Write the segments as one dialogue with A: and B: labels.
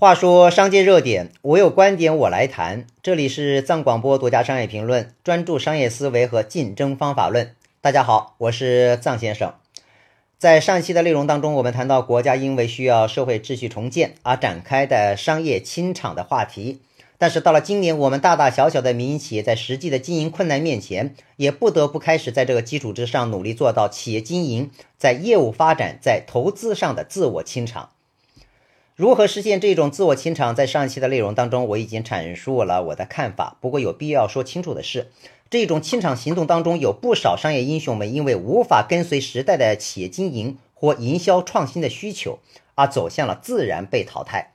A: 话说商界热点，我有观点我来谈。这里是藏广播独家商业评论，专注商业思维和竞争方法论。大家好，我是藏先生。在上一期的内容当中，我们谈到国家因为需要社会秩序重建而展开的商业清场的话题。但是到了今年，我们大大小小的民营企业在实际的经营困难面前，也不得不开始在这个基础之上努力做到企业经营在业务发展、在投资上的自我清场。如何实现这种自我清场？在上一期的内容当中，我已经阐述了我的看法。不过有必要说清楚的是，这种清场行动当中，有不少商业英雄们因为无法跟随时代的企业经营或营销创新的需求，而走向了自然被淘汰。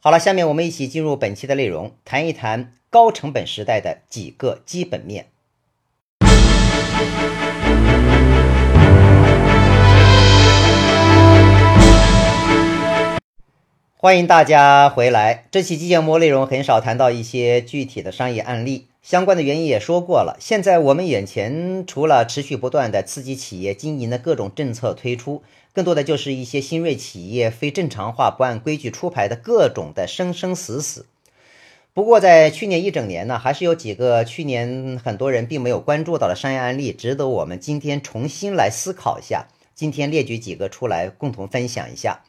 A: 好了，下面我们一起进入本期的内容，谈一谈高成本时代的几个基本面。欢迎大家回来。这期节目内容很少谈到一些具体的商业案例，相关的原因也说过了。现在我们眼前除了持续不断的刺激企业经营的各种政策推出，更多的就是一些新锐企业非正常化、不按规矩出牌的各种的生生死死。不过在去年一整年呢，还是有几个去年很多人并没有关注到的商业案例，值得我们今天重新来思考一下。今天列举几个出来，共同分享一下。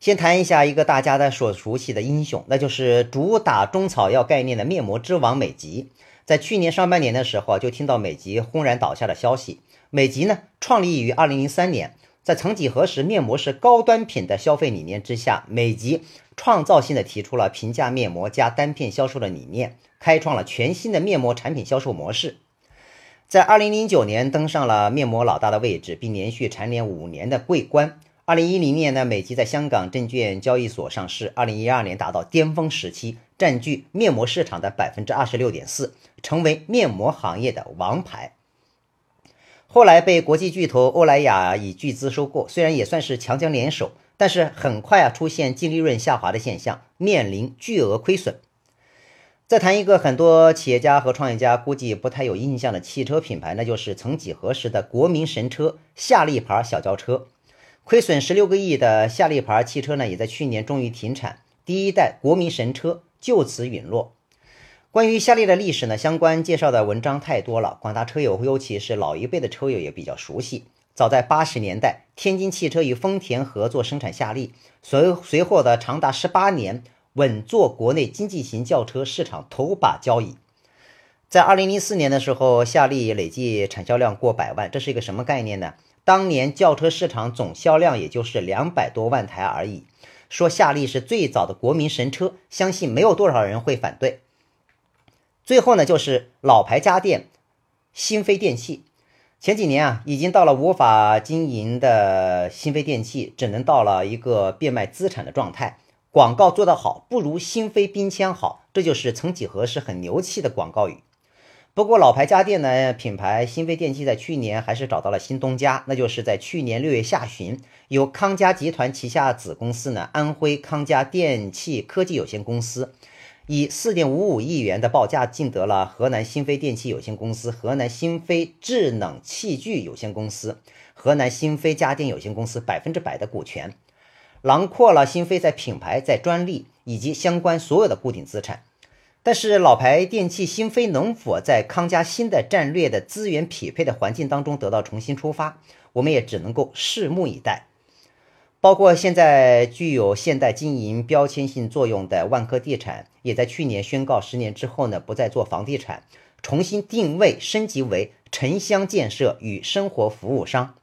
A: 先谈一下一个大家的所熟悉的英雄，那就是主打中草药概念的面膜之王美极。在去年上半年的时候，就听到美极轰然倒下的消息。美极呢，创立于二零零三年，在曾几何时面膜是高端品的消费理念之下，美极创造性的提出了平价面膜加单片销售的理念，开创了全新的面膜产品销售模式。在二零零九年登上了面膜老大的位置，并连续蝉联五年的桂冠。二零一零年呢，美极在香港证券交易所上市。二零一二年达到巅峰时期，占据面膜市场的百分之二十六点四，成为面膜行业的王牌。后来被国际巨头欧莱雅以巨资收购，虽然也算是强强联手，但是很快啊出现净利润下滑的现象，面临巨额亏损。再谈一个很多企业家和创业家估计不太有印象的汽车品牌，那就是曾几何时的国民神车夏利牌小轿车。亏损十六个亿的夏利牌汽车呢，也在去年终于停产，第一代国民神车就此陨落。关于夏利的历史呢，相关介绍的文章太多了，广大车友尤其是老一辈的车友也比较熟悉。早在八十年代，天津汽车与丰田合作生产夏利，随随后的长达十八年，稳坐国内经济型轿车市场头把交椅。在二零零四年的时候，夏利累计产销量过百万，这是一个什么概念呢？当年轿车市场总销量也就是两百多万台而已。说夏利是最早的国民神车，相信没有多少人会反对。最后呢，就是老牌家电新飞电器。前几年啊，已经到了无法经营的新飞电器，只能到了一个变卖资产的状态。广告做得好，不如新飞冰箱好，这就是曾几何时很牛气的广告语。不过，老牌家电呢品牌新飞电器在去年还是找到了新东家，那就是在去年六月下旬，由康佳集团旗下子公司呢安徽康佳电器科技有限公司，以四点五五亿元的报价竞得了河南新飞电器有限公司、河南新飞制冷器具有限公司、河南新飞家电有限公司百分之百的股权，囊括了新飞在品牌、在专利以及相关所有的固定资产。但是老牌电器新飞能否在康佳新的战略的资源匹配的环境当中得到重新出发，我们也只能够拭目以待。包括现在具有现代经营标签性作用的万科地产，也在去年宣告十年之后呢，不再做房地产，重新定位升级为城乡建设与生活服务商。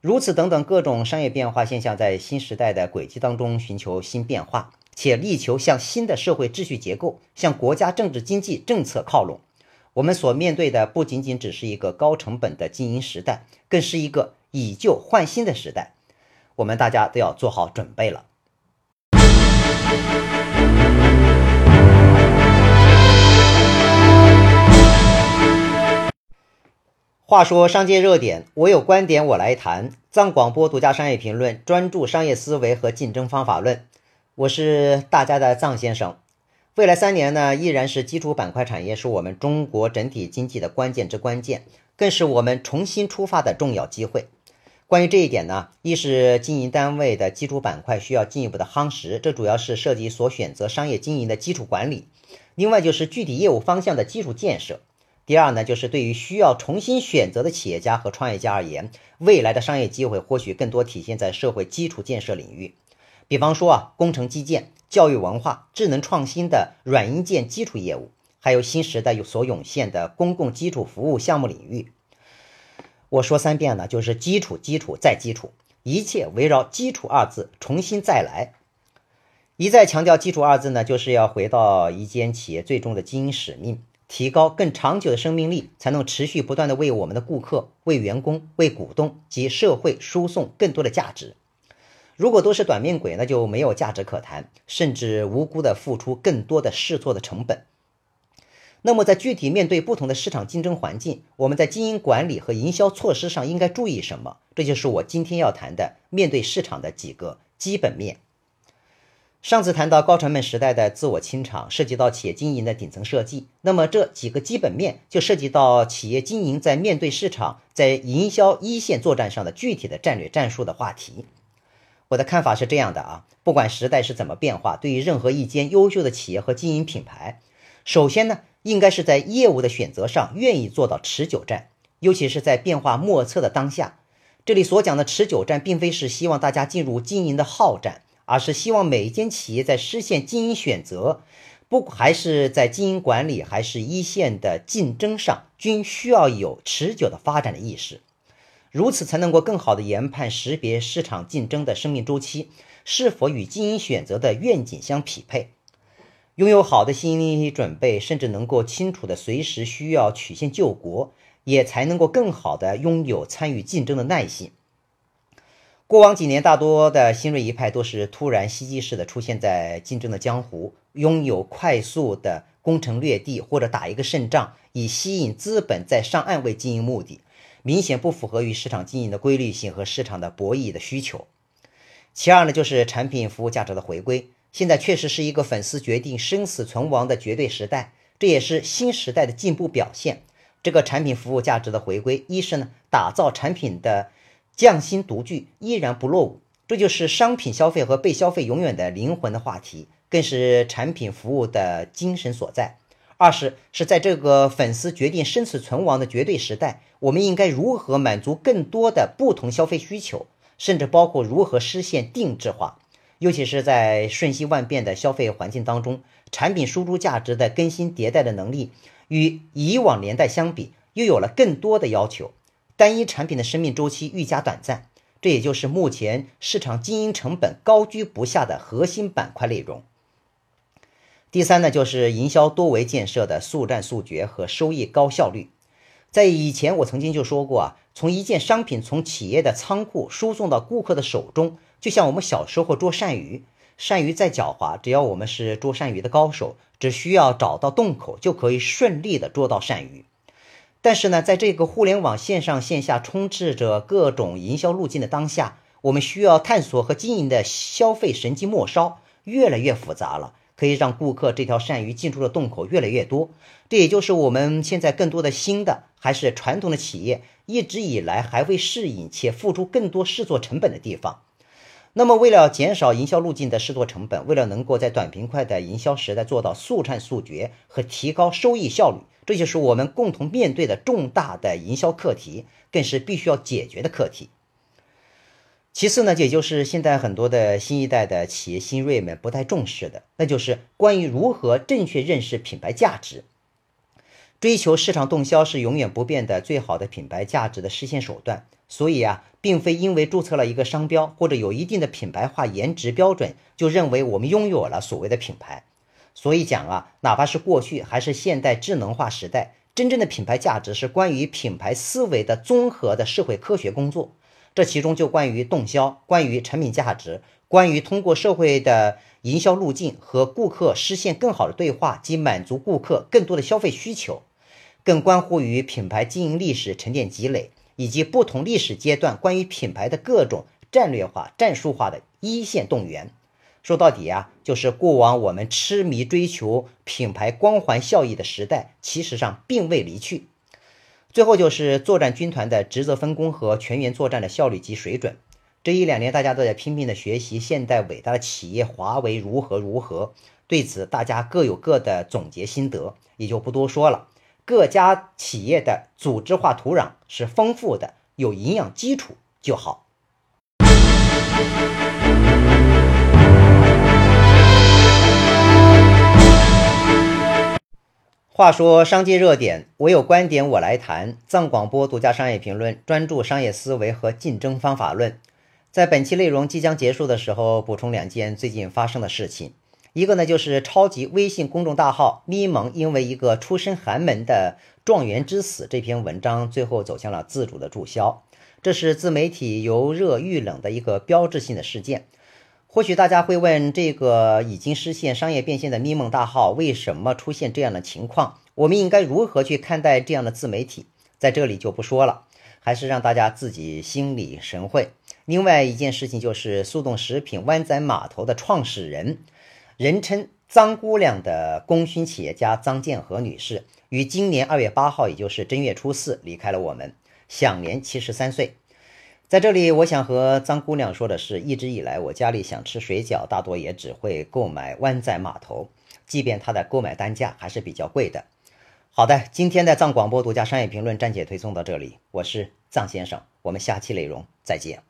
A: 如此等等各种商业变化现象，在新时代的轨迹当中寻求新变化。且力求向新的社会秩序结构、向国家政治经济政策靠拢。我们所面对的不仅仅只是一个高成本的经营时代，更是一个以旧换新的时代。我们大家都要做好准备了。话说商界热点，我有观点我来谈。藏广播独家商业评论，专注商业思维和竞争方法论。我是大家的藏先生。未来三年呢，依然是基础板块产业是我们中国整体经济的关键之关键，更是我们重新出发的重要机会。关于这一点呢，一是经营单位的基础板块需要进一步的夯实，这主要是涉及所选择商业经营的基础管理；另外就是具体业务方向的基础建设。第二呢，就是对于需要重新选择的企业家和创业家而言，未来的商业机会或许更多体现在社会基础建设领域，比方说啊，工程基建、教育文化、智能创新的软硬件基础业务，还有新时代有所涌现的公共基础服务项目领域。我说三遍呢，就是基础、基础再基础，一切围绕“基础”二字重新再来。一再强调“基础”二字呢，就是要回到一间企业最终的经营使命，提高更长久的生命力，才能持续不断的为我们的顾客、为员工、为股东及社会输送更多的价值。如果都是短命鬼，那就没有价值可谈，甚至无辜的付出更多的试错的成本。那么，在具体面对不同的市场竞争环境，我们在经营管理和营销措施上应该注意什么？这就是我今天要谈的面对市场的几个基本面。上次谈到高成本时代的自我清场，涉及到企业经营的顶层设计。那么这几个基本面就涉及到企业经营在面对市场、在营销一线作战上的具体的战略战术的话题。我的看法是这样的啊，不管时代是怎么变化，对于任何一间优秀的企业和经营品牌，首先呢。应该是在业务的选择上愿意做到持久战，尤其是在变化莫测的当下。这里所讲的持久战，并非是希望大家进入经营的好战，而是希望每一间企业在实现经营选择，不还是在经营管理，还是一线的竞争上，均需要有持久的发展的意识，如此才能够更好的研判识别市场竞争的生命周期是否与经营选择的愿景相匹配。拥有好的心理准备，甚至能够清楚的随时需要曲线救国，也才能够更好的拥有参与竞争的耐心。过往几年，大多的新锐一派都是突然袭击式的出现在竞争的江湖，拥有快速的攻城略地或者打一个胜仗，以吸引资本在上岸为经营目的，明显不符合于市场经营的规律性和市场的博弈的需求。其二呢，就是产品服务价值的回归。现在确实是一个粉丝决定生死存亡的绝对时代，这也是新时代的进步表现。这个产品服务价值的回归，一是呢打造产品的匠心独具，依然不落伍，这就是商品消费和被消费永远的灵魂的话题，更是产品服务的精神所在。二是是在这个粉丝决定生死存亡的绝对时代，我们应该如何满足更多的不同消费需求，甚至包括如何实现定制化。尤其是在瞬息万变的消费环境当中，产品输出价值的更新迭代的能力，与以往年代相比，又有了更多的要求。单一产品的生命周期愈加短暂，这也就是目前市场经营成本高居不下的核心板块内容。第三呢，就是营销多维建设的速战速决和收益高效率。在以前，我曾经就说过啊，从一件商品从企业的仓库输送到顾客的手中。就像我们小时候捉鳝鱼，鳝鱼再狡猾，只要我们是捉鳝鱼的高手，只需要找到洞口，就可以顺利的捉到鳝鱼。但是呢，在这个互联网线上线下充斥着各种营销路径的当下，我们需要探索和经营的消费神经末梢越来越复杂了，可以让顾客这条鳝鱼进出的洞口越来越多。这也就是我们现在更多的新的还是传统的企业一直以来还未适应且付出更多试错成本的地方。那么，为了减少营销路径的试错成本，为了能够在短平快的营销时代做到速战速决和提高收益效率，这就是我们共同面对的重大的营销课题，更是必须要解决的课题。其次呢，也就是现在很多的新一代的企业新锐们不太重视的，那就是关于如何正确认识品牌价值。追求市场动销是永远不变的最好的品牌价值的实现手段。所以啊，并非因为注册了一个商标或者有一定的品牌化颜值标准，就认为我们拥有了所谓的品牌。所以讲啊，哪怕是过去还是现代智能化时代，真正的品牌价值是关于品牌思维的综合的社会科学工作。这其中就关于动销，关于产品价值，关于通过社会的营销路径和顾客实现更好的对话及满足顾客更多的消费需求，更关乎于品牌经营历史沉淀积累。以及不同历史阶段关于品牌的各种战略化、战术化的一线动员，说到底啊，就是过往我们痴迷追求品牌光环效益的时代，其实上并未离去。最后就是作战军团的职责分工和全员作战的效率及水准。这一两年，大家都在拼命的学习现代伟大的企业华为如何如何。对此，大家各有各的总结心得，也就不多说了。各家企业的组织化土壤是丰富的，有营养基础就好。话说商界热点，我有观点我来谈。藏广播独家商业评论，专注商业思维和竞争方法论。在本期内容即将结束的时候，补充两件最近发生的事情。一个呢，就是超级微信公众大号咪蒙因为一个出身寒门的状元之死这篇文章，最后走向了自主的注销。这是自媒体由热遇冷的一个标志性的事件。或许大家会问，这个已经实现商业变现的咪蒙大号为什么出现这样的情况？我们应该如何去看待这样的自媒体？在这里就不说了，还是让大家自己心领神会。另外一件事情就是速冻食品湾仔码头的创始人。人称“张姑娘”的功勋企业家张建和女士，于今年二月八号，也就是正月初四，离开了我们，享年七十三岁。在这里，我想和张姑娘说的是，一直以来，我家里想吃水饺，大多也只会购买湾仔码头，即便它的购买单价还是比较贵的。好的，今天的藏广播独家商业评论暂且推送到这里，我是藏先生，我们下期内容再见。